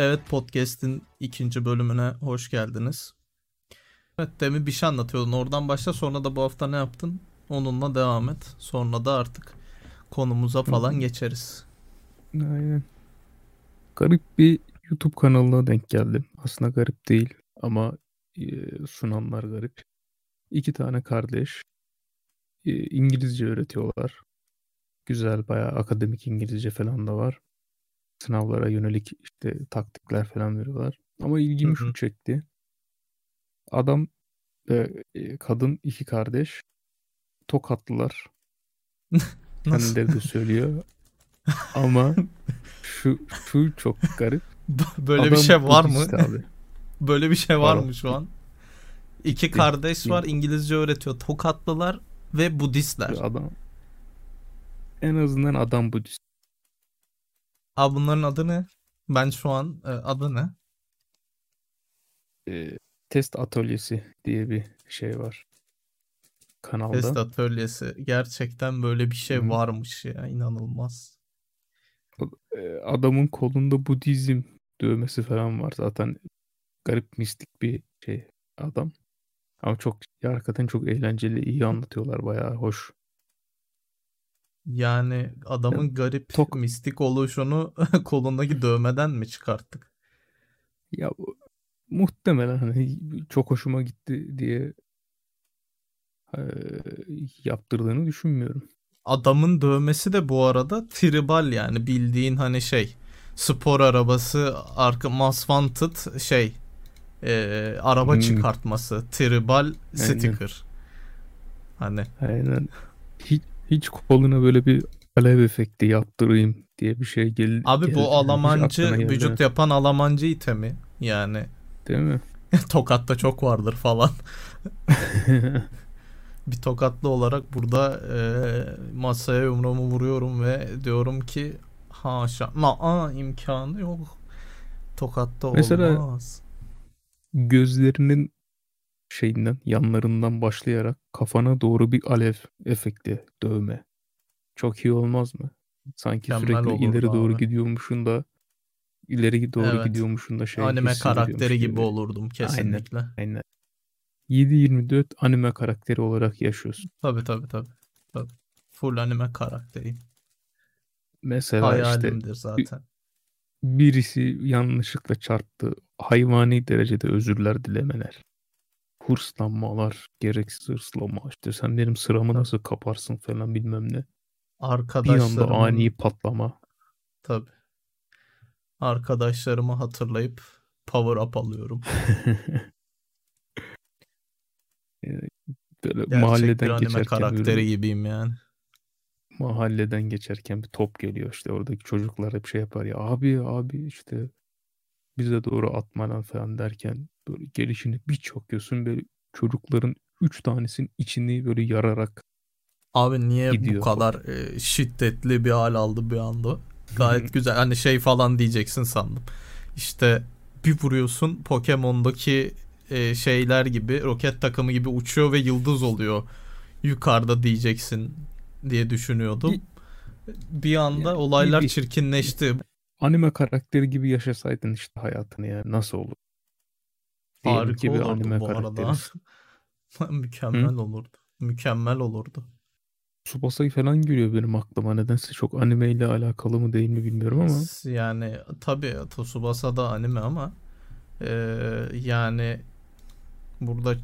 Evet Podcast'in ikinci bölümüne hoş geldiniz. Evet demin bir şey anlatıyordun. Oradan başla sonra da bu hafta ne yaptın? Onunla devam et. Sonra da artık konumuza falan geçeriz. Aynen. Garip bir YouTube kanalına denk geldim. Aslında garip değil ama e, sunanlar garip. İki tane kardeş e, İngilizce öğretiyorlar. Güzel bayağı akademik İngilizce falan da var. Sınavlara yönelik işte taktikler falan veriyorlar. Ama ilgimi şu çekti. Adam ve e, kadın iki kardeş tokatlılar. Nasıl? Kendileri de söylüyor. Ama şu şu çok garip. Böyle bir Adam şey var mı? Budist abi. Böyle bir şey var Var. mı şu an? İki kardeş var İngilizce öğretiyor. Tokatlılar ve Budistler. Adam en azından adam Budist. Abi bunların adı ne? Ben şu an e, adı ne? E, test atölyesi diye bir şey var kanalda. Test atölyesi. Gerçekten böyle bir şey Hı. varmış ya. inanılmaz. E, adamın kolunda Budizm dövmesi falan var. Zaten garip mistik bir şey adam. Ama çok hakikaten çok eğlenceli, iyi anlatıyorlar. Bayağı hoş. Yani adamın garip tok- mistik oluşunu kolundaki dövmeden mi çıkarttık? Ya muhtemelen hani çok hoşuma gitti diye e, yaptırdığını düşünmüyorum. Adamın dövmesi de bu arada tribal yani bildiğin hani şey spor arabası arka most wanted şey e, araba Hmm. çıkartması tribal sticker. Hani Aynen. Hiç, hiç koluna böyle bir alev efekti yaptırayım diye bir şey gel abi geldi. bu Almancı geldi vücut yapan Almancı itemi yani Değil mi? tokatta çok vardır falan. Bir tokatlı olarak burada e, masaya yumruğumu vuruyorum ve diyorum ki haşa aa imkanı yok. Tokatta Mesela- olmaz. Gözlerinin şeyinden yanlarından başlayarak kafana doğru bir alev efekti dövme. Çok iyi olmaz mı? Sanki Mükemmel sürekli ileri doğru abi. gidiyormuşsun da ileri doğru Evet. gidiyormuşsun da şey Anime karakteri gibi olurdum kesinlikle. Aynen. 7-24 anime karakteri olarak yaşıyorsun. Tabii tabii tabii. tabii. Full anime karakteriyim. Mesela işte Hayalimdir zaten. birisi yanlışlıkla çarptı. Hayvani derecede özürler dilemeler. Hırslanmalar, gereksiz hırslama. İşte sen benim sıramı nasıl kaparsın falan bilmem ne. Bir anda ani patlama. tabii. Arkadaşlarımı hatırlayıp power up alıyorum. Böyle Gerçek bir mahalleden anime geçerken karakteri böyle gibiyim yani. mahalleden geçerken bir top geliyor işte oradaki çocuklar hep şey yapar ya abi abi işte bize doğru atmadan falan derken böyle gelişini bir çakıyorsun böyle çocukların üç tanesinin içini böyle yararak Abi niye Gidiyor bu kadar e, şiddetli bir hal aldı bir anda? Gayet güzel. Hani şey falan diyeceksin sandım. İşte bir vuruyorsun Pokemon'daki e, şeyler gibi roket takımı gibi uçuyor ve yıldız oluyor. Yukarıda diyeceksin diye düşünüyordum. Bir anda Yani olaylar çirkinleşti. anime karakteri gibi yaşasaydın işte hayatını yani nasıl olur? Harika olurdu anime bu arada. karakterisin. Mükemmel olurdu. Mükemmel olurdu. Tsubasa'yı falan geliyor benim aklıma. Nedense çok anime ile alakalı mı değil mi bilmiyorum ama Yani tabii Tsubasa da anime ama eee, yani burada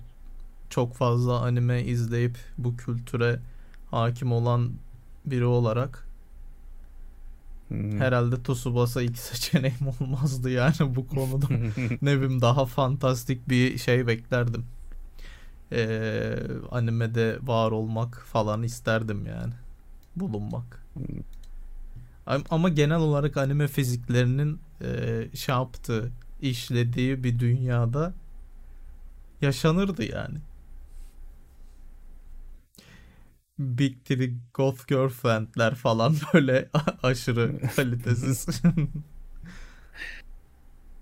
çok fazla anime izleyip bu kültüre hakim olan biri olarak hmm. herhalde Tsubasa ilk seçeneğim olmazdı yani bu konuda. ne bileyim daha fantastik bir şey beklerdim. Eee animede var olmak falan isterdim yani. Bulunmak. Am- Ama genel olarak anime fiziklerinin eee şey yaptığı, işlediği bir dünyada yaşanırdı yani. Big Three Goth Girlfriend'ler falan böyle aşırı kalitesiz.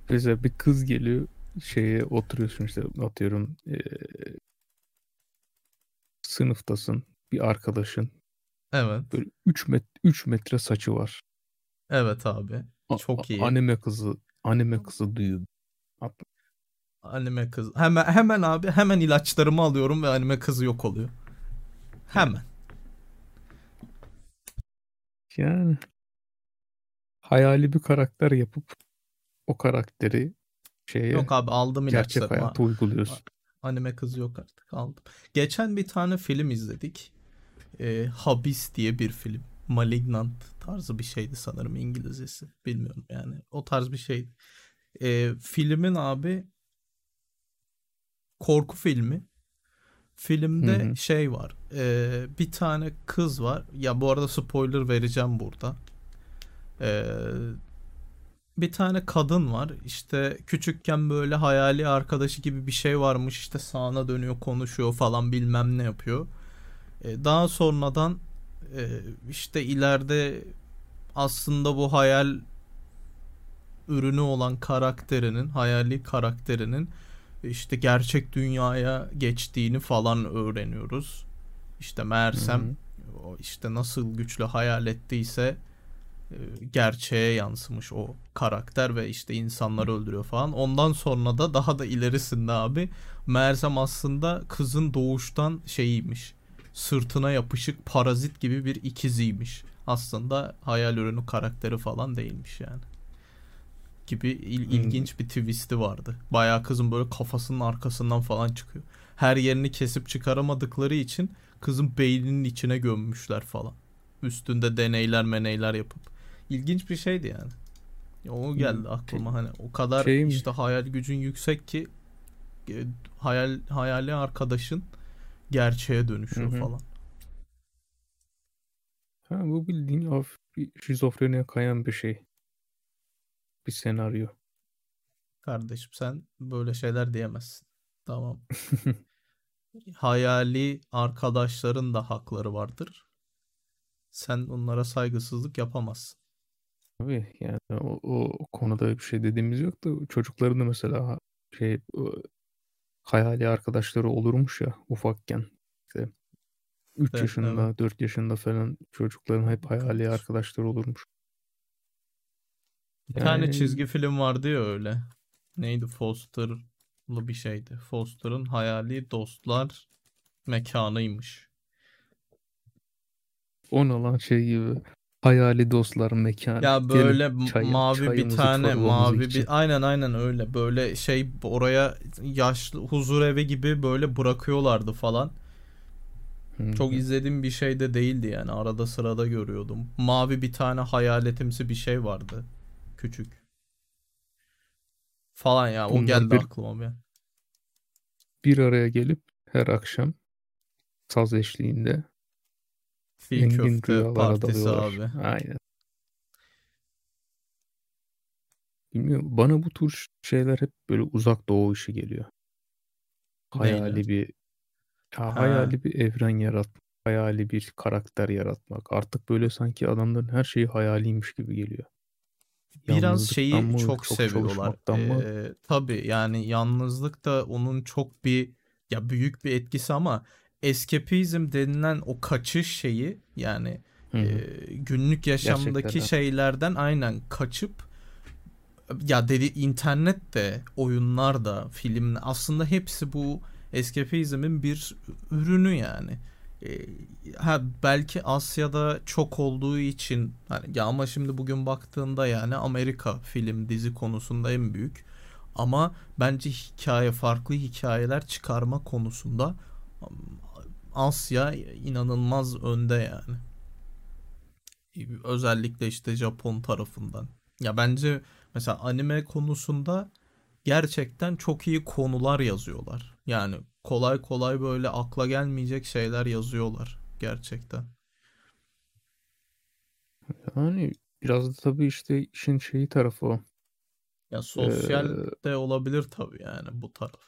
Mesela bir kız geliyor şeye oturuyorsun işte atıyorum eee, sınıftasın bir arkadaşın evet. böyle 3 met 3 metre saçı var. Evet abi. Çok a- iyi. Anime kızı anime kızı duyuyor. Anime kız. Hemen hemen abi hemen ilaçlarımı alıyorum ve anime kızı yok oluyor. Hemen. Yani hayali bir karakter yapıp o karakteri şeye Yok abi aldım gerçek ilaçlarımı. hayata uyguluyorsun. Anime kızı yok artık aldım. Geçen bir tane film izledik. Ee, Habis diye bir film. Malignant tarzı bir şeydi sanırım İngilizcesi. Bilmiyorum yani. O tarz bir şeydi. Ee, filmin abi korku filmi. Filmde Hı hı. şey var. Ee, bir tane kız var. Ya bu arada spoiler vereceğim burada. Ee, bir tane kadın var. İşte küçükken böyle hayali arkadaşı gibi bir şey varmış. İşte sağına dönüyor, konuşuyor falan bilmem ne yapıyor. Ee, daha sonradan e, işte ileride aslında bu hayal ürünü olan karakterinin, hayali karakterinin işte gerçek dünyaya geçtiğini falan öğreniyoruz. İşte meğersem Hı işte nasıl güçlü hayal ettiyse e, gerçeğe yansımış o karakter ve işte insanları öldürüyor falan. Ondan sonra da daha da ilerisinde abi meğersem aslında kızın doğuştan şeyiymiş. Sırtına yapışık parazit gibi bir ikiziymiş. Aslında hayal ürünü karakteri falan değilmiş yani. Gibi il- Hmm. ilginç bir twist'i vardı. Bayağı kızın böyle kafasının arkasından falan çıkıyor. Her yerini kesip çıkaramadıkları için kızın beyninin içine gömmüşler falan. Üstünde deneyler meneyler yapıp. İlginç bir şeydi yani. Ya O geldi Hmm, aklıma hani o kadar şey işte hayal gücün yüksek ki e, hayal hayali arkadaşın gerçeğe dönüşüyor Hı hı. falan. Ha, bu bildiğin hafif şizofreniye kayan bir şey. Bir senaryo. Kardeşim sen böyle şeyler diyemezsin. Tamam. Hayali arkadaşların da hakları vardır. Sen onlara saygısızlık yapamazsın. Tabii yani o, o konuda bir şey dediğimiz yok da çocukların da mesela şey hayali arkadaşları olurmuş ya ufakken. İşte 3 Evet, yaşında, evet. 4 yaşında falan çocukların hep hayali arkadaşları olurmuş. Bir tane Yani çizgi film vardı ya öyle. Neydi? Foster'lı bir şeydi. Foster'ın hayali dostlar mekanıymış. on olan şey gibi hayali dostlar mekanı. Ya böyle çay, mavi bir tane mavi için. bir aynen aynen öyle böyle şey oraya yaşlı huzur evi gibi böyle bırakıyorlardı falan. Hı Çok izlediğim bir şey de değildi yani arada sırada görüyordum. Mavi bir tane hayaletimsi bir şey vardı. Küçük. Falan ya o Bunlar geldi bir, aklıma bir. bir araya gelip her akşam saz eşliğinde Fil engin köfte partisi dalıyorlar. abi. Aynen. Bilmiyorum. Bana bu tür şeyler hep böyle uzak doğu işi geliyor. Hayali bir ya Ha. hayali bir evren yaratmak, hayali bir karakter yaratmak. Artık böyle sanki adamların her şeyi hayaliymiş gibi geliyor. Biraz şeyi çok çok seviyorlar. Ee, tabii yani yalnızlık da onun çok bir ya büyük bir etkisi ama eskapizm denilen o kaçış şeyi yani Hı hı. e, günlük yaşamdaki Gerçeklerden. şeylerden aynen kaçıp ya dedi internet de oyunlar da film aslında hepsi bu eskapizmin bir ürünü yani. Ee, ha belki Asya'da çok olduğu için hani ya ama şimdi bugün baktığında yani Amerika film dizi konusunda en büyük ama bence hikaye farklı hikayeler çıkarma konusunda Asya inanılmaz önde yani. Özellikle işte Japon tarafından. Ya bence mesela anime konusunda gerçekten çok iyi konular yazıyorlar. Yani kolay kolay böyle akla gelmeyecek şeyler yazıyorlar gerçekten. Yani biraz da tabii işte işin şeyi tarafı o. Ya Ee, sosyal de olabilir tabii yani bu taraf.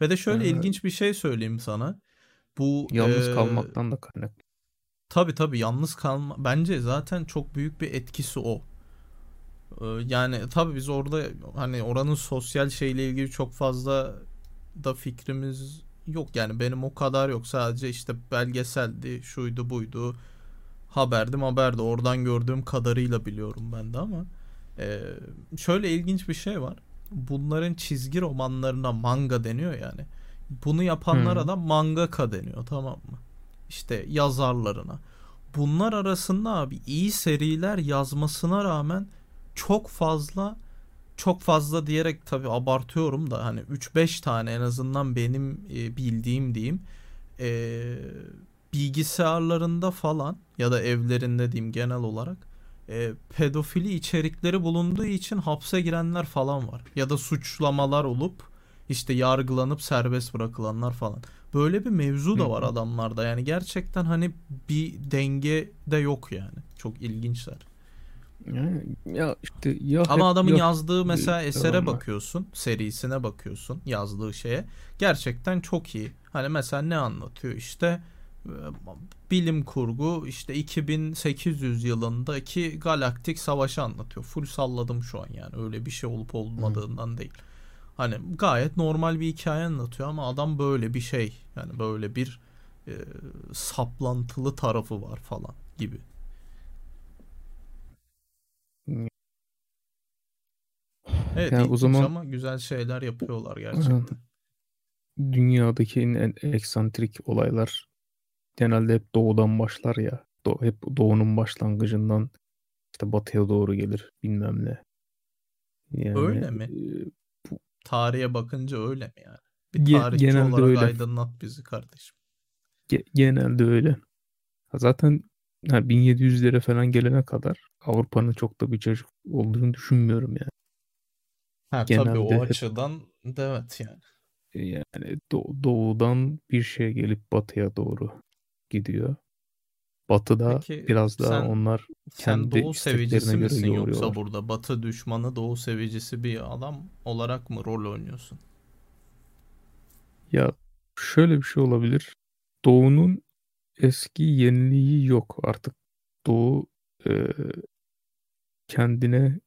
Ve de şöyle e, ilginç bir şey söyleyeyim sana. Bu yalnız e, kalmaktan da kaynaklı. tabii tabii yalnız kalma bence zaten çok büyük bir etkisi o. Ee, Yani tabii biz orada hani oranın sosyal şeyle ilgili çok fazla da fikrimiz yok. Yani benim o kadar yok. Sadece işte belgeseldi, şuydu buydu. Haberdim haberdi. Oradan gördüğüm kadarıyla biliyorum ben de ama Ee, şöyle ilginç bir şey var. Bunların çizgi romanlarına manga deniyor yani. Bunu yapanlara Hmm. da mangaka deniyor tamam mı? İşte yazarlarına. Bunlar arasında abi iyi seriler yazmasına rağmen çok fazla çok fazla diyerek tabii abartıyorum da hani 3-5 tane en azından benim e, bildiğim diyeyim e, bilgisayarlarında falan ya da evlerinde diyeyim genel olarak e, pedofili içerikleri bulunduğu için hapse girenler falan var. Ya da suçlamalar olup işte yargılanıp serbest bırakılanlar falan. Böyle bir mevzu da var adamlarda. Yani gerçekten hani bir denge de yok yani. Çok ilginçler. Yani ya işte ya Ama hep adamın ya yazdığı mesela esere adamlar. bakıyorsun, serisine bakıyorsun, yazdığı şeye. Gerçekten çok iyi. Hani mesela ne anlatıyor? İşte e, bilim kurgu işte 2800 yılındaki galaktik savaşı anlatıyor. Full salladım şu an yani. Öyle bir şey olup olmadığından değil. Hani gayet normal bir hikaye anlatıyor ama adam böyle bir şey yani böyle bir e, saplantılı tarafı var falan gibi. Evet Yani o zaman ama güzel şeyler yapıyorlar gerçekten. dünyadaki en, eksantrik olaylar genelde hep doğudan başlar ya. Do- hep doğunun başlangıcından işte batıya doğru gelir bilmem ne. Yani Öyle mi? e, Tarihe bakınca öyle mi yani? Bir tarihçi genelde olarak öyle. aydınlat bizi kardeşim. Ge- genelde öyle. Zaten ha, 1700'lere falan gelene kadar Avrupa'nın çok da bir çocuk olduğunu düşünmüyorum yani. Ha tabii Genelde o hep açıdan evet yani. yani do- doğudan bir şey gelip batıya doğru gidiyor. Batıda Peki biraz daha sen onlar sen kendi doğu isteklerine sevicisi göre misin yoksa burada batı düşmanı doğu sevicisi bir adam olarak mı rol oynuyorsun? Ya şöyle bir şey olabilir. Doğu'nun eski yeniliği yok artık. Doğu e, kendine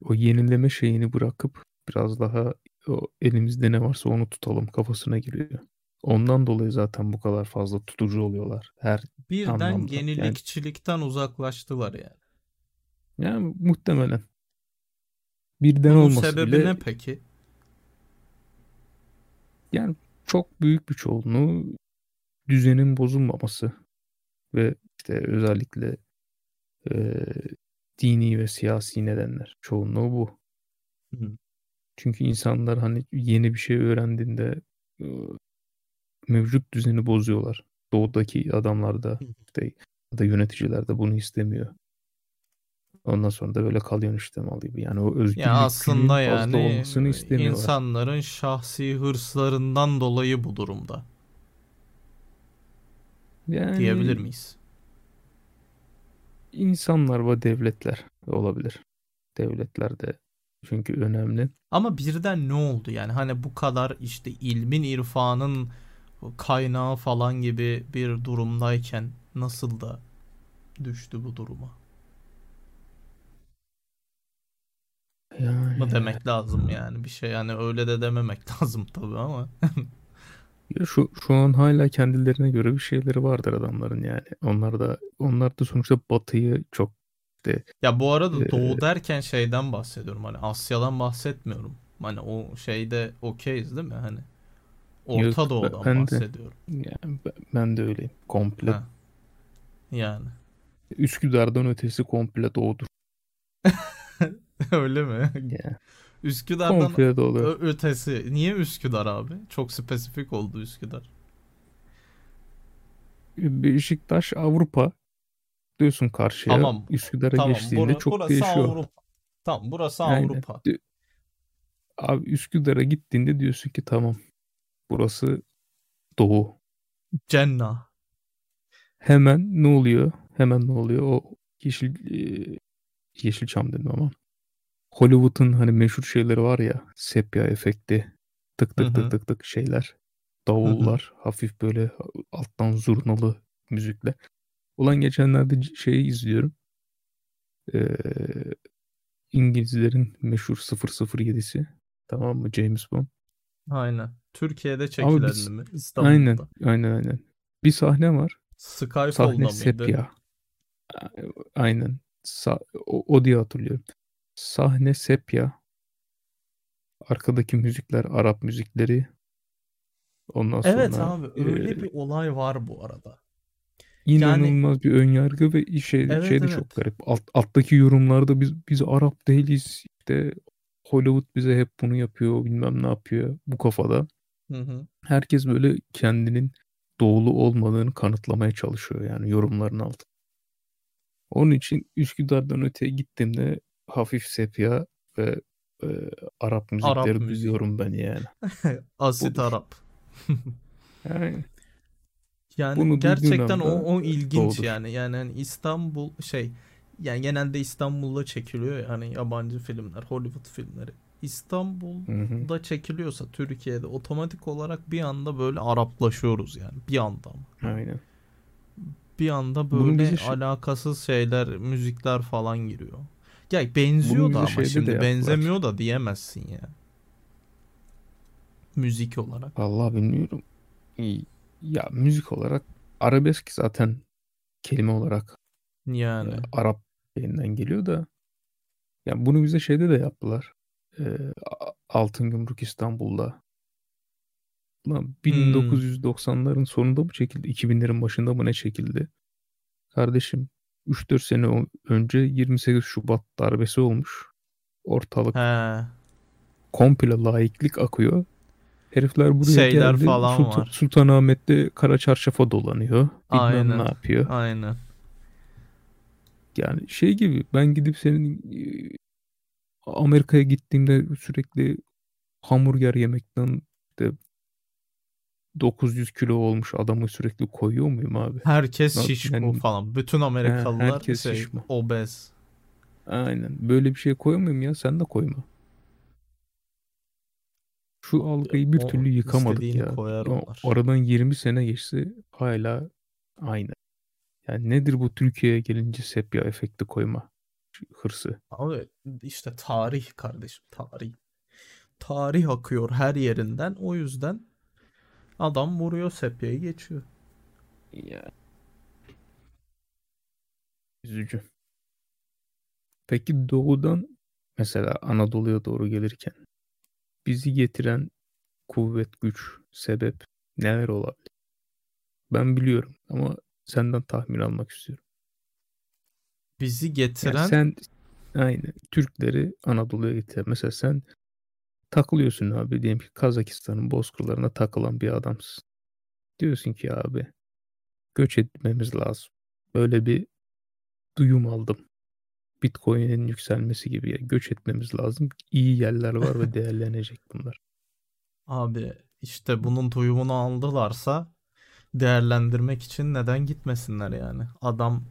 o yenileme şeyini bırakıp biraz daha o elimizde ne varsa onu tutalım kafasına giriyor. Ondan dolayı zaten bu kadar fazla tutucu oluyorlar her Birden anlamda. Yani, yenilikçilikten uzaklaştılar yani. yani muhtemelen birden Bunun olması sebebi bile ne peki? yani çok büyük bir çoğunluğu düzenin bozulmaması ve işte özellikle e, dini ve siyasi nedenler. Çoğunluğu bu. Hı. Çünkü insanlar hani yeni bir şey öğrendiğinde mevcut düzeni bozuyorlar. Doğudaki adamlar da işte ya da yöneticiler de bunu istemiyor. Ondan sonra da böyle kalıyor işte mal gibi. Yani o Ya özgürlükçülüğün aslında fazla yani olmasını istemiyorlar. insanların şahsi hırslarından dolayı bu durumda diyebilir Yani miyiz? İnsanlar ve devletler olabilir. Devletler de çünkü önemli. Ama birden ne oldu yani hani bu kadar işte ilmin irfanın kaynağı falan gibi bir durumdayken nasıl da düştü bu duruma mı Yani demek lazım yani bir şey yani öyle de dememek lazım tabii ama Ya şu şu an hala kendilerine göre bir şeyleri vardır adamların yani. Onlar da onlar da sonuçta Batı'yı çok işte ya bu arada e, doğu derken şeyden bahsediyorum hani Asya'dan bahsetmiyorum. Hani o şeyde okeyiz değil mi? Hani yok Orta ben, Doğu'dan ben de bahsediyorum. Yani ben, ben de öyleyim. Komple. Ha. Yani. Üsküdar'dan ötesi komple doğudur. öyle mi? Yani Üsküdar'dan komple. Ö- ötesi. Niye Üsküdar abi? Çok spesifik oldu Üsküdar. Beşiktaş Avrupa diyorsun karşıya. Tamam. Üsküdar'a Tamam. geçtiğinde Bura, çok burası değişiyor. Avrupa. Tamam. Burası Aynen. Avrupa. Abi Üsküdar'a gittiğinde diyorsun ki tamam burası doğu. Cenna. Hemen ne oluyor? Hemen ne oluyor? O yeşil e, Yeşilçam dedim ama. Hollywood'un hani meşhur şeyleri var ya. Sepya efekti. Tık tık tık tık tık şeyler. Davullar. Hafif böyle alttan zurnalı müzikle. Ulan geçenlerde şeyi izliyorum. Ee, İngilizlerin meşhur 007'si. Tamam mı? James Bond. Aynen. Türkiye'de çekilen biz mi? aynen İstanbul'da. aynen aynen. Bir sahne var. Sahne Skyfall'da mıydı? sepya. Aynen. Sa- o, o diye hatırlıyorum. Sahne sepya. Arkadaki müzikler Arap müzikleri. Ondan Evet sonra abi öyle e, bir olay var bu arada. Yani inanılmaz bir önyargı ve şey, evet şey de çok evet. garip. Alt, alttaki yorumlarda biz biz Arap değiliz. İşte Hollywood bize hep bunu yapıyor, bilmem ne yapıyor bu kafada. Hı hı. Herkes böyle kendinin doğulu olmadığını kanıtlamaya çalışıyor yani yorumların altında. Onun için Üsküdar'dan öteye gittiğimde hafif sepya ve e, Arap Arap müzikleri müziği. duyuyorum ben yani. Asit Budur. Arap. Yani Yani bunu gerçekten o o ilginç doğrudur. yani. Yani hani İstanbul şey yani genelde İstanbul'da çekiliyor ya hani yabancı filmler, Hollywood filmleri. Hı hı. İstanbul'da çekiliyorsa Türkiye'de otomatik olarak bir anda böyle Araplaşıyoruz yani. Bir anda ama. Aynen. Bir anda böyle alakasız şeyler, müzikler falan giriyor. Ya benziyor da ama de şimdi yaptılar. benzemiyor da diyemezsin ya. Müzik olarak. Vallahi bilmiyorum. Ya müzik olarak arabesk zaten kelime olarak e, Yani. Arap şeyinden geliyor da ya bunu bize şeyde de yaptılar. E, Altın Gümrük İstanbul'da. Lan Hmm. 1990'ların sonunda mı çekildi? 2000'lerin başında mı ne çekildi? Kardeşim 3-4 sene önce 28 Şubat darbesi olmuş. Ortalık He. komple laiklik akıyor. Herifler buraya Şeyler geldi. falan Sultan, var. Sultanahmet'te kara çarşafa dolanıyor. Bilmem ne Aynen. yapıyor. Aynen. Yani şey gibi ben gidip senin e, Amerika'ya gittiğimde sürekli hamburger yemekten de 900 kilo olmuş adamı sürekli koyuyor muyum abi? Herkes Na- şişko Yani falan. Bütün he, Amerikalılar herkes şey şişman. obez. Aynen. Böyle bir şey koyuyor muyum ya? Sen de koyma. Şu algıyı bir o türlü yıkamadık ya. Ya aradan 20 sene geçse hala aynı. Yani nedir bu Türkiye'ye gelince sepya efekti koyma hırsı? Abi işte tarih kardeşim tarih. Tarih akıyor her yerinden. O yüzden adam vuruyor sepyayı geçiyor. Ya üzücü. Peki doğudan mesela Anadolu'ya doğru gelirken bizi getiren kuvvet, güç, sebep neler olabilir? Ben biliyorum ama senden tahmin almak istiyorum. Bizi Yani getiren sen aynı Türkleri Anadolu'ya getiren mesela sen takılıyorsun abi diyelim ki Kazakistan'ın bozkırlarına takılan bir adamsın. Diyorsun ki abi göç etmemiz lazım. Böyle bir duyum aldım. Bitcoin'in yükselmesi gibi ya. Göç etmemiz lazım. İyi yerler var ve değerlenecek bunlar. abi işte bunun duyumunu aldılarsa değerlendirmek için neden gitmesinler yani? Adam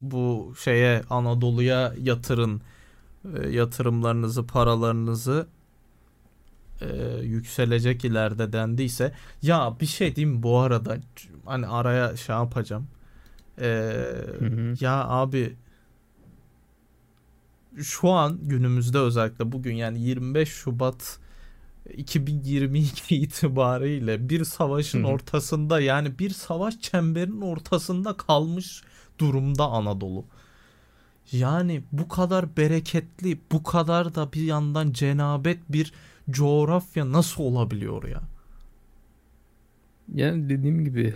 bu şeye Anadolu'ya yatırın e, yatırımlarınızı, paralarınızı e, yükselecek ileride dendiyse ya bir şey diyeyim bu arada hani araya şey yapacağım. E, Hı hı. ya abi şu an günümüzde özellikle bugün yani 25 Şubat 2022 itibariyle bir savaşın hı. ortasında yani bir savaş çemberinin ortasında kalmış durumda Anadolu. Yani bu kadar bereketli, bu kadar da bir yandan cenabet bir coğrafya nasıl olabiliyor ya? Yani dediğim gibi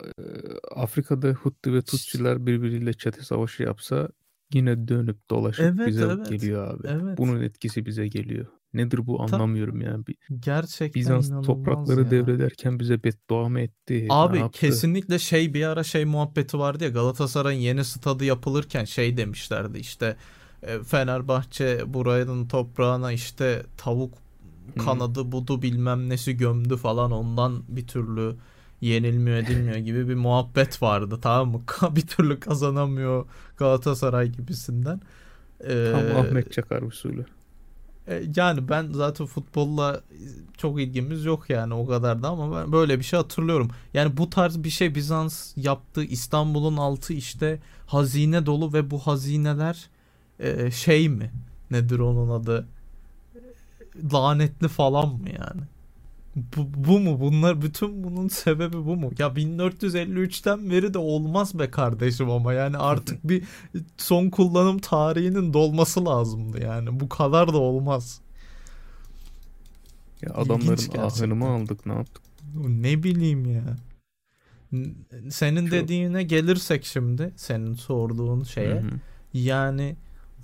e, Afrika'da Hutti ve Tutsiler birbiriyle çete savaşı yapsa yine dönüp dolaşıp Evet, bize evet. geliyor abi. Evet. Bunun etkisi bize geliyor. Nedir bu Ta- anlamıyorum yani. Bir- gerçekten Bizans toprakları ya. devrederken bize beddua mı etti? Abi kesinlikle şey bir ara şey muhabbeti vardı ya Galatasaray'ın yeni stadı yapılırken şey demişlerdi işte Fenerbahçe buranın toprağına işte tavuk kanadı budu bilmem nesi gömdü falan ondan bir türlü yenilmiyor edilmiyor gibi bir muhabbet vardı tamam mı? bir türlü kazanamıyor Galatasaray gibisinden. Tam Ee, Ahmet Çakar usulü. e, Yani ben zaten futbolla çok ilgimiz yok yani o kadar da ama ben böyle bir şey hatırlıyorum. Yani bu tarz bir şey Bizans yaptı. İstanbul'un altı işte hazine dolu ve bu hazineler e, şey mi? Nedir onun adı? Lanetli falan mı yani? Bu, bu mu? Bunlar bütün bunun sebebi bu mu? Ya 1453'ten beri de olmaz be kardeşim ama yani artık bir son kullanım tarihinin dolması lazımdı yani. Bu kadar da olmaz. Ya adamların ahını mı aldık ne yaptık? Ne bileyim ya. Senin Şu... dediğine gelirsek şimdi senin sorduğun şeye Hı-hı. yani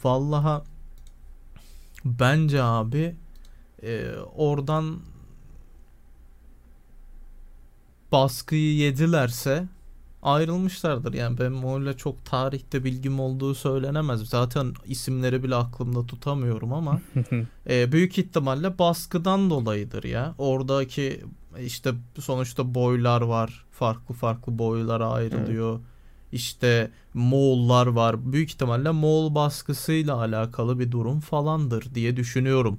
vallaha bence abi e, oradan baskıyı yedilerse ayrılmışlardır. Yani benim öyle çok tarihte bilgim olduğu söylenemez. Zaten isimleri bile aklımda tutamıyorum ama e, büyük ihtimalle baskıdan dolayıdır ya. Oradaki işte sonuçta boylar var. Farklı farklı boylara ayrılıyor. Evet. İşte Moğollar var. Büyük ihtimalle Moğol baskısıyla alakalı bir durum falandır diye düşünüyorum.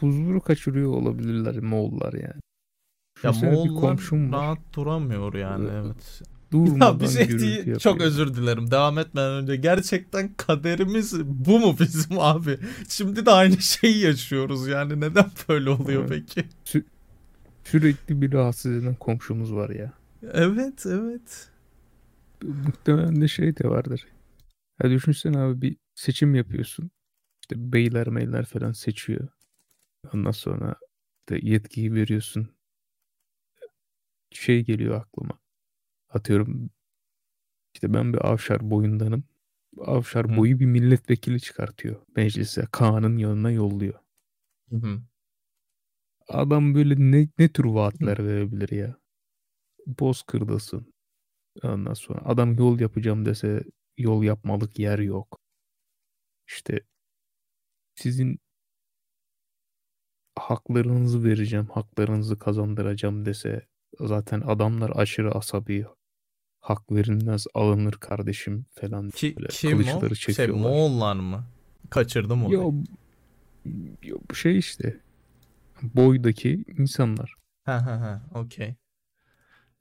Huzuru kaçırıyor olabilirler Moğollar yani. Ya Moğollar rahat duramıyor yani evet. Durmadan ya bir şey değil, çok özür dilerim. Devam etmeden önce gerçekten kaderimiz bu mu bizim abi? Şimdi de aynı şeyi yaşıyoruz yani neden böyle oluyor evet. peki? Sü- sürekli bir rahatsız eden komşumuz var ya. Evet evet. Muhtemelen de şey de vardır. Ya düşünsene abi bir seçim yapıyorsun. İşte beyler meyler falan seçiyor. Ondan sonra de yetkiyi veriyorsun şey geliyor aklıma. Atıyorum işte ben bir avşar boyundanım. Avşar Hı. boyu bir milletvekili çıkartıyor meclise. Kaan'ın yanına yolluyor. Hı Adam böyle ne, ne tür vaatler Hı. verebilir ya? Bozkır'dasın. Ondan sonra adam yol yapacağım dese yol yapmalık yer yok. İşte sizin haklarınızı vereceğim, haklarınızı kazandıracağım dese zaten adamlar aşırı asabi. Hak verilmez alınır kardeşim falan. Ki, böyle kim o? Şey, Moğollar mı? Kaçırdım onu. Yo, şey işte boydaki insanlar. Ha ha ha okey.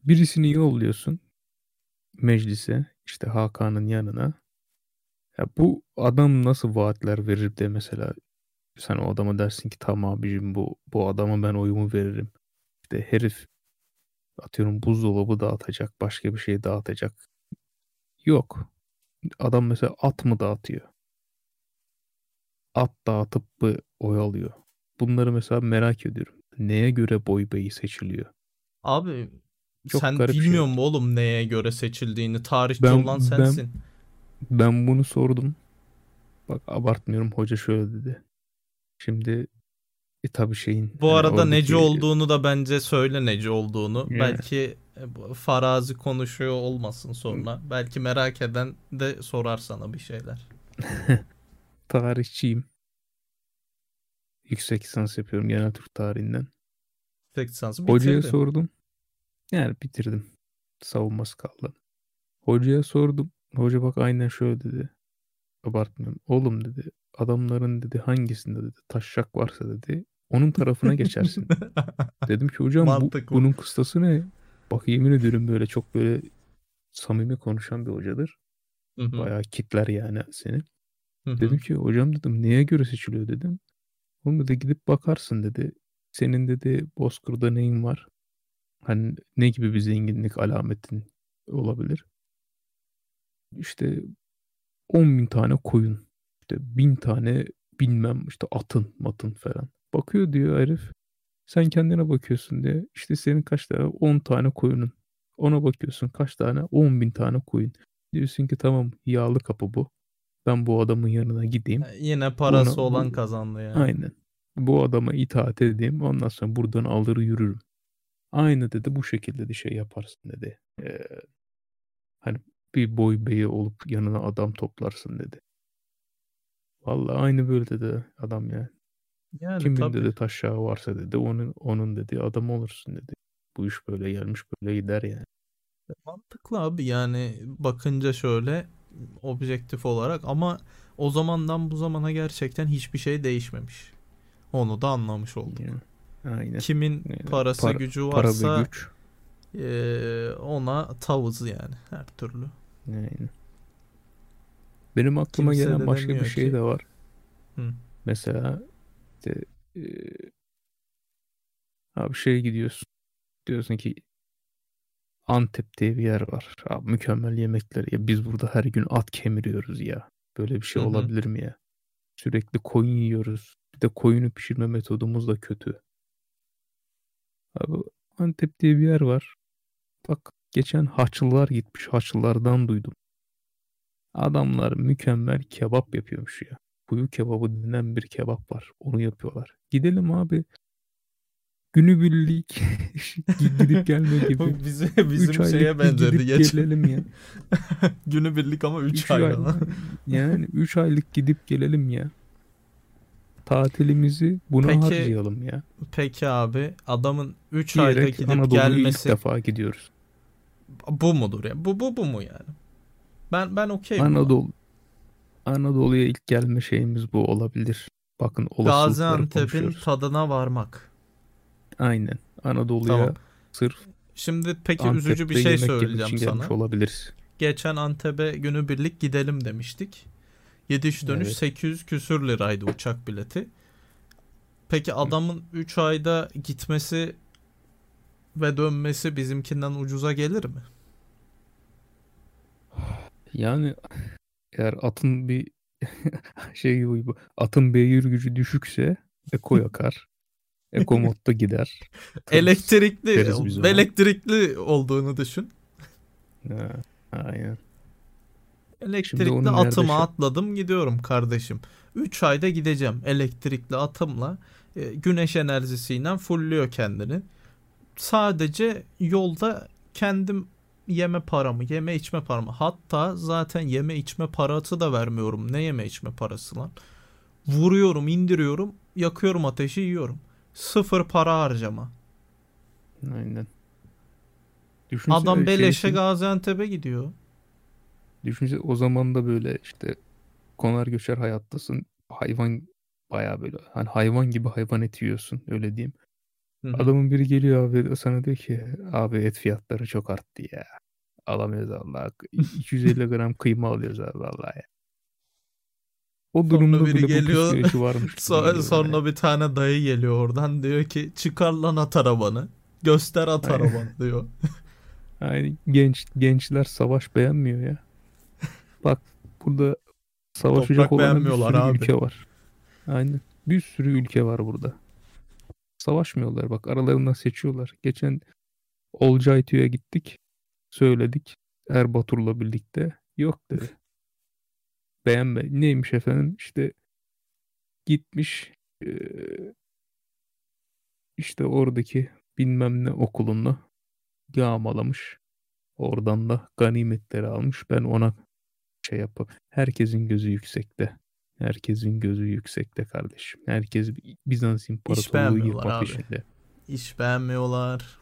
Birisini yolluyorsun meclise işte Hakan'ın yanına. Ya bu adam nasıl vaatler verir de mesela sen o adama dersin ki tamam abicim bu bu adama ben oyumu veririm. İşte herif atıyorum buzdolabı dağıtacak, başka bir şey dağıtacak. Yok. Adam mesela at mı dağıtıyor? At dağıtıp mı oy alıyor? Bunları mesela merak ediyorum. Neye göre boy beyi seçiliyor? Abi Çok sen bilmiyor şey. mu oğlum neye göre seçildiğini? Tarihçi ben, olan sensin. Ben, ben bunu sordum. Bak abartmıyorum hoca şöyle dedi. Şimdi e tabi şeyin. Bu hani arada oradaki... neci olduğunu da bence söyle neci olduğunu. Yeah. Belki e, farazi konuşuyor olmasın sonra. Belki merak eden de sorar sana bir şeyler. Tarihçiyim. Yüksek lisans yapıyorum genel Türk tarihinden. Yüksek lisansı bitirdin. Hocaya sordum. Yani bitirdim. Savunması kaldı. Hocaya sordum. Hoca bak aynen şöyle dedi. Abartmıyorum. Oğlum dedi adamların dedi hangisinde dedi taşşak varsa dedi onun tarafına geçersin. Dedim ki hocam bu, bunun kıstası ne? Bak yemin ediyorum böyle çok böyle samimi konuşan bir hocadır. Hı Bayağı kitler yani seni. Dedim ki hocam dedim neye göre seçiliyor dedim. Oğlum dedi gidip bakarsın dedi. Senin dedi Bozkır'da neyin var? Hani ne gibi bir zenginlik alametin olabilir? İşte 10 bin tane koyun işte bin tane bilmem işte atın matın falan. Bakıyor diyor herif. Sen kendine bakıyorsun diye. İşte senin kaç tane? 10 tane koyunun. Ona bakıyorsun kaç tane? 10 bin tane koyun. Diyorsun ki tamam yağlı kapı bu. Ben bu adamın yanına gideyim. Yine parası Ona, olan kazandı yani. Aynen. Bu adama itaat edeyim. Ondan sonra buradan alır yürürüm. Aynı dedi bu şekilde de şey yaparsın dedi. Ee, hani bir boy beyi olup yanına adam toplarsın dedi. Vallahi aynı böyle dedi adam ya. Yani Kimin tabii. dedi taşağı varsa dedi onun onun dedi adam olursun dedi. Bu iş böyle gelmiş böyle gider yani. Mantıklı abi yani bakınca şöyle objektif olarak ama o zamandan bu zamana gerçekten hiçbir şey değişmemiş. Onu da anlamış olduk. Yani, aynen. Kimin aynen. parası Para, gücü varsa para güç. E, ona tavız yani her türlü. Aynen. Benim aklıma Kimse gelen başka bir şey ki. de var. Hı. Mesela işte, e, Abi şey gidiyorsun. Diyorsun ki Antep diye bir yer var. Abi mükemmel yemekler. Ya biz burada her gün at kemiriyoruz ya. Böyle bir şey Hı hı. olabilir mi ya? Sürekli koyun yiyoruz. Bir de koyunu pişirme metodumuz da kötü. Abi Antep diye bir yer var. Bak geçen Haçlılar gitmiş. Haçlılardan duydum. Adamlar mükemmel kebap yapıyormuş ya. Kuyu kebabı denen bir kebap var. Onu yapıyorlar. Gidelim abi. Günübirlik gidip gelme gibi. Bize, Üç bizim aylık şeye benzedi. gidip Geç. gelelim ya. Günübirlik ama 3 Üç ay. ay- Yani 3 aylık gidip gelelim ya. Tatilimizi buna Peki, harcayalım ya. Peki abi adamın 3 ayda Diyerek gidip Anadolu'ya ilk gelmesi defa gidiyoruz. bu mudur ya? Bu bu bu mu yani? Ben ben okeyim. buna. Anadolu Anadolu'ya ilk gelme şeyimiz bu olabilir. Bakın Gaziantep'in tadına varmak. Aynen. Anadolu'ya Tamam. sırf Şimdi peki Antep'te üzücü bir şey söyleyeceğim sana. olabiliriz. Geçen Antep'e günübirlik gidelim demiştik. Gidiş dönüş Evet. 800 küsür liraydı uçak bileti. Peki adamın 3 ayda gitmesi ve dönmesi bizimkinden ucuza gelir mi? Yani eğer atın bir şey gibi. Atın beygir gücü düşükse eko yakar. Eko modda gider. Tırıs Elektrikli, elektrikli olduğunu düşün. Ha, aynen. Elektrikli atıma şu- atladım gidiyorum kardeşim. 3 ayda gideceğim elektrikli atımla. E, güneş enerjisiyle fullüyor kendini. Sadece yolda kendim yeme paramı, yeme içme paramı. Hatta zaten yeme içme parası da vermiyorum. Ne yeme içme parası lan? Vuruyorum, indiriyorum, yakıyorum ateşi, yiyorum. Sıfır para harcama. Aynen. Düşünsene Adam şey beleşe için- Gaziantep'e gidiyor. Düşünsene o zaman da böyle işte konar göçer hayattasın. Hayvan baya böyle hani hayvan gibi hayvan eti yiyorsun öyle diyeyim. Hı hı. Adamın biri geliyor abi sana diyor ki abi et fiyatları çok arttı ya. Alamıyoruz Allah. 250 gram kıyma alıyoruz abi vallahi. ya. O durumda biri bile bu geliyor, varmış. So- sonra bana. bir tane dayı geliyor oradan diyor ki çıkar lan at arabanı. Göster at arabanı diyor. Yani genç gençler savaş beğenmiyor ya. Bak burada savaşacak Toprak olan bir sürü abi. ülke var. Aynen. Bir sürü ülke var burada. Savaşmıyorlar bak aralarından seçiyorlar. Geçen Olcaytı'ya gittik. Söyledik. Erbatur'la birlikte. Yok dedi. Beğenme. Neymiş efendim? İşte gitmiş işte oradaki bilmem ne okulunu yağmalamış. Oradan da ganimetleri almış. Ben ona şey yapıp herkesin gözü yüksekte. Herkesin gözü yüksekte kardeşim. Herkes Bizans İmparatorluğu abi. peşinde. İş beğenmiyorlar.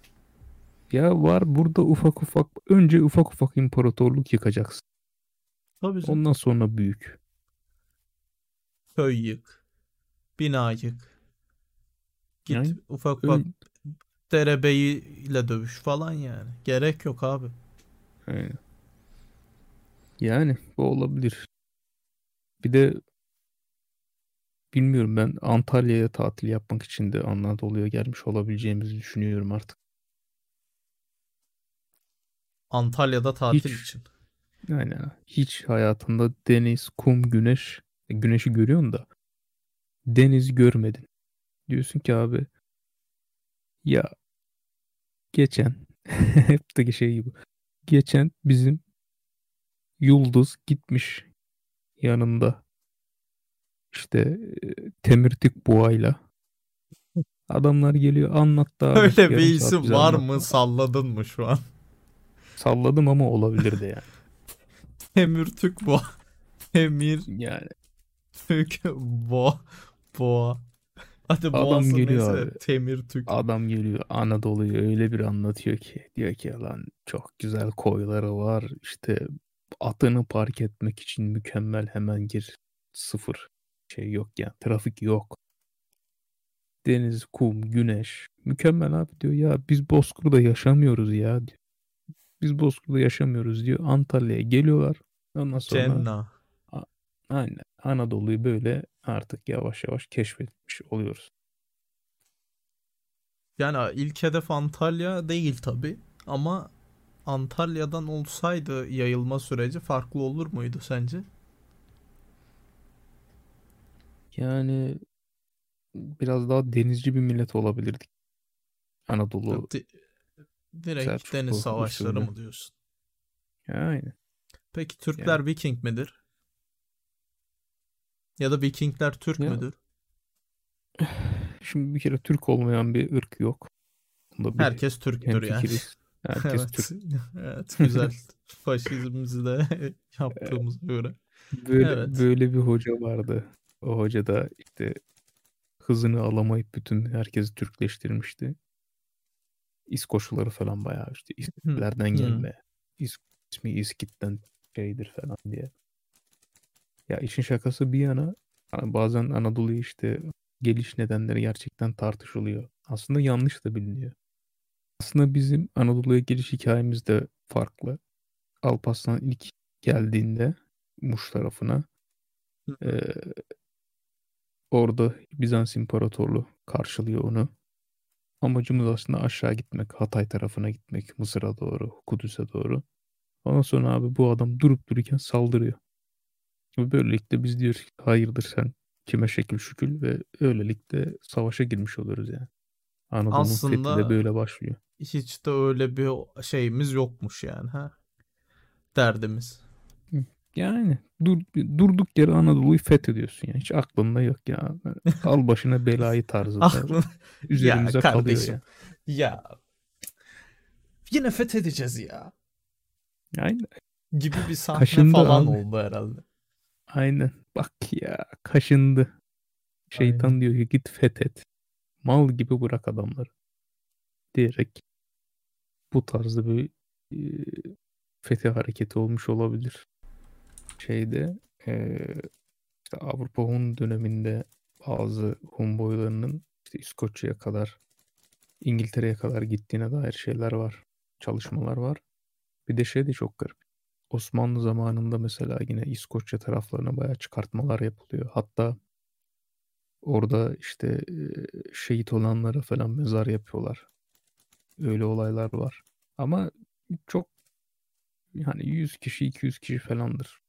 Ya var burada ufak ufak önce ufak ufak imparatorluk yıkacaksın. Tabii canım. Ondan sonra büyük. Köy yık. Bina yık. Git Yani ufak ufak Ön- derebeyiyle dövüş falan yani. Gerek yok abi. Aynen. Yani bu olabilir. Bir de bilmiyorum ben Antalya'ya tatil yapmak için de Anadolu'ya gelmiş olabileceğimizi düşünüyorum artık. Antalya'da tatil Hiç. için. Yani hiç hayatında deniz, kum, güneş, e, güneşi görüyorsun da deniz görmedin. Diyorsun ki abi ya geçen hep de şey gibi geçen bizim Yıldız gitmiş yanında işte e, Temirtik Boğa'yla adamlar geliyor anlattı abi. Öyle bir isim var anlattı. mı? Salladın mı şu an? Salladım ama olabilirdi yani. Emir Türk bu. Emir Yani Türk boğa. Boğa. Hadi Adam geliyor neyse. abi. Temir Türk. adam geliyor Anadolu'yu öyle bir anlatıyor ki diyor ki lan çok güzel koyları var işte atını park etmek için mükemmel hemen gir sıfır. Şey yok yani trafik yok. Deniz kum güneş. Mükemmel abi diyor ya biz Bozkır'da yaşamıyoruz ya. diyor. biz Bozkır'da yaşamıyoruz. diyor. Antalya'ya geliyorlar. Ondan sonra Cenna. aynen. Anadolu'yu böyle artık yavaş yavaş keşfetmiş oluyoruz. Yani ilk hedef Antalya değil tabi ama Antalya'dan olsaydı yayılma süreci farklı olur muydu sence? Yani biraz daha denizci bir millet olabilirdik. Anadolu Di- direkt Selçuklu deniz savaşları usulü. mı diyorsun? Yani Peki Türkler Viking midir? Ya da Vikingler Türk Ya- müdür? şimdi bir kere Türk olmayan bir ırk yok. Bunda bir Herkes Türktür yani. Herkes evet. Türk. evet güzel. Faşizmimizi de yaptığımıza göre. Böyle Evet. böyle bir hoca vardı. O hoca da işte hızını alamayıp bütün herkesi Türkleştirmişti. İskoçluları falan bayağı işte İskitlerden gelme. İs, ismi İskit'ten şeydir falan diye. Ya işin şakası bir yana hani bazen Anadolu'ya işte geliş nedenleri gerçekten tartışılıyor. Aslında yanlış da biliniyor. Aslında bizim Anadolu'ya geliş hikayemiz de farklı. Alparslan ilk geldiğinde Muş tarafına eee, orada Bizans İmparatorluğu karşılıyor onu. Amacımız aslında aşağı gitmek, Hatay tarafına gitmek, Mısır'a doğru, Kudüs'e doğru. Ondan sonra abi bu adam durup dururken saldırıyor. Ve böylelikle biz diyoruz ki hayırdır sen kime şekil şükül ve öylelikle savaşa girmiş oluyoruz yani. Anadolu'nun fethi de Aslında böyle başlıyor. Hiç de öyle bir şeyimiz yokmuş yani ha. Derdimiz. Yani dur, durduk yere Anadolu'yu fethediyorsun yani. Hiç aklında yok ya. Al başına belayı tarzında Aklın üzerimize ya kalıyor kardeşim. ya. ya yine fethedeceğiz ya Aynen. gibi bir sahne Kaşındı falan abi. oldu herhalde. Aynen. Bak ya kaşındı. Şeytan Aynen. diyor ki git fethet. Mal gibi bırak adamları. Diyerek bu tarzda bir e, fetih hareketi olmuş olabilir. Şeyde e, işte Avrupa Hun döneminde bazı Hun boylarının işte İskoçya'ya kadar İngiltere'ye kadar gittiğine dair şeyler var. Çalışmalar var. Bir de şey de çok garip. Osmanlı zamanında mesela yine İskoçya taraflarına bayağı çıkartmalar yapılıyor. Hatta orada işte şehit olanlara falan mezar yapıyorlar. Öyle olaylar var. Ama çok yani 100 kişi 200 kişi falandır.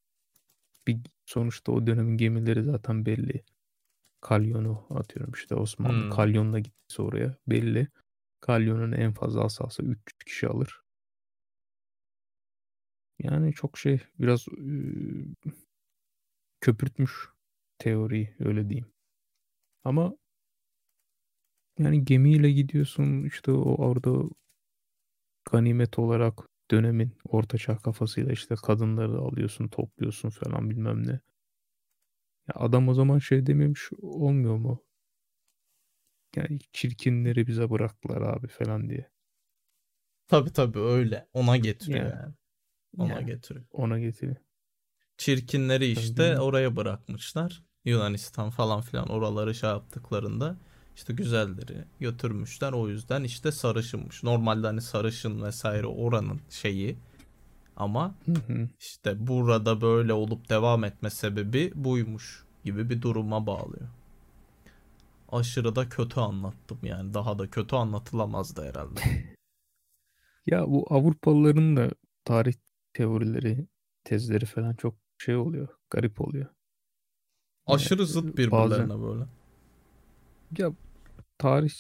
Bir sonuçta o dönemin gemileri zaten belli. Kalyonu atıyorum işte Osmanlı Hmm. kalyonla gittiyse oraya belli. Kalyonun en fazla alsa 300 kişi alır. Yani çok şey biraz e, köpürtmüş teoriyi öyle diyeyim. Ama yani gemiyle gidiyorsun işte o orada ganimet olarak dönemin ortaçağ kafasıyla işte kadınları da alıyorsun topluyorsun falan bilmem ne. Ya adam o zaman şey dememiş olmuyor mu? Yani çirkinleri bize bıraktılar abi falan diye. Tabii tabii öyle. Ona getiriyor Yani, yani. Ona yani getiriyor. ona getiriyor. Çirkinleri işte bilmiyorum. oraya bırakmışlar. Yunanistan falan filan oraları şey yaptıklarında işte güzelleri götürmüşler. O yüzden işte sarışınmış. Normalde hani sarışın vesaire oranın şeyi ama işte burada böyle olup devam etme sebebi buymuş gibi bir duruma bağlıyor. Aşırı da kötü anlattım yani. Daha da kötü anlatılamazdı herhalde. Ya bu Avrupalıların da tarih teorileri, tezleri falan çok şey oluyor, garip oluyor. Yani Aşırı zıt bazen birbirlerine böyle. ya tarih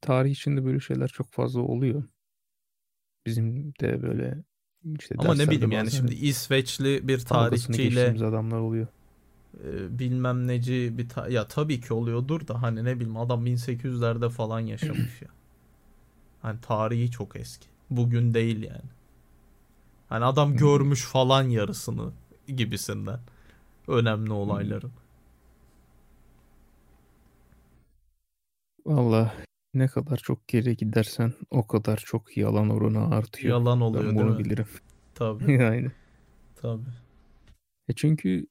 tarih içinde böyle şeyler çok fazla oluyor. Bizim de böyle işte Ama ne bileyim yani şimdi İsveçli bir tarihçiyle adamlar oluyor. e, bilmem neci bir ta- ya tabii ki oluyordur da hani ne bileyim adam 1800'lerde falan yaşamış ya. Hani tarihi çok eski. Bugün değil yani. Hani adam görmüş falan yarısını gibisinden. Önemli olayların. Valla ne kadar çok geri gidersen o kadar çok yalan oranı artıyor. Yalan oluyor Ben değil bunu mi? bilirim. Tabii. Aynen. Tabii. E çünkü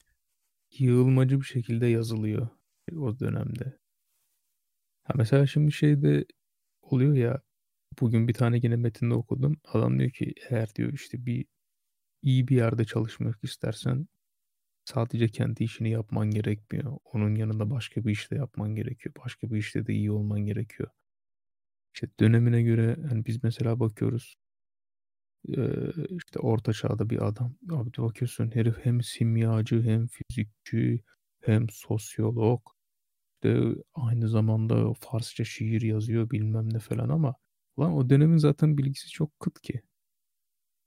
yığılmacı bir şekilde yazılıyor o dönemde. Ha mesela şimdi şeyde oluyor ya bugün bir tane yine metinde okudum. Adam diyor ki eğer diyor işte bir iyi bir yerde çalışmak istersen sadece kendi işini yapman gerekmiyor. Onun yanında başka bir işte yapman gerekiyor. Başka bir işte de iyi olman gerekiyor. işte dönemine göre hani biz mesela bakıyoruz işte orta çağda bir adam. Abi bakıyorsun herif hem simyacı hem fizikçi hem sosyolog. İşte aynı zamanda Farsça şiir yazıyor bilmem ne falan ama lan o dönemin zaten bilgisi çok kıt ki.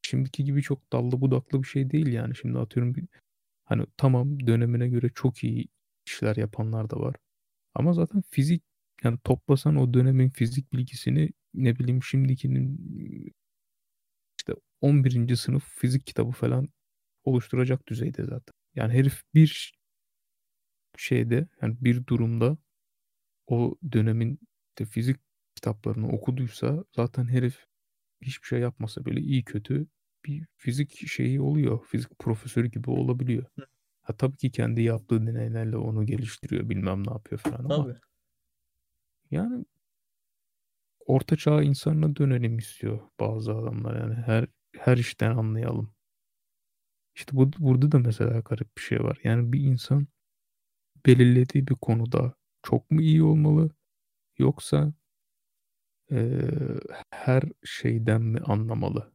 Şimdiki gibi çok dallı budaklı bir şey değil yani. Şimdi atıyorum bir, hani tamam dönemine göre çok iyi işler yapanlar da var. Ama zaten fizik yani toplasan o dönemin fizik bilgisini ne bileyim şimdikinin işte 11. sınıf fizik kitabı falan oluşturacak düzeyde zaten. Yani herif bir şeyde yani bir durumda o dönemin işte fizik kitaplarını okuduysa zaten herif hiçbir şey yapmasa böyle iyi kötü bir fizik şeyi oluyor. Fizik profesörü gibi olabiliyor. Ha tabii ki kendi yaptığı deneylerle onu geliştiriyor bilmem ne yapıyor falan ama Tabii. yani orta çağ insanına dönelim istiyor bazı adamlar yani her her işten anlayalım. İşte bu, burada da mesela garip bir şey var. Yani bir insan belirlediği bir konuda çok mu iyi olmalı yoksa eee, her şeyden mi anlamalı?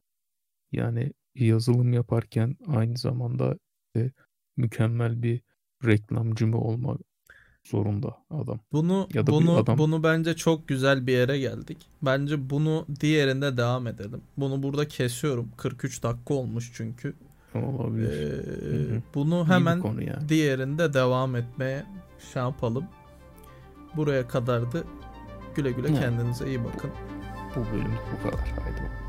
Yani yazılım yaparken aynı zamanda e, mükemmel bir reklamcı mı olmak zorunda adam? Bunu Ya da bunu adam bunu bence çok güzel bir yere geldik. Bence bunu diğerinde devam edelim. Bunu burada kesiyorum. 43 dakika olmuş çünkü. olabilir. Ee, Hı hı. bunu hemen yani. diğerinde devam etmeye şey yapalım. Buraya kadardı. Güle güle Yani. kendinize iyi bakın. Bu bölüm bu kadar. Haydi bakalım.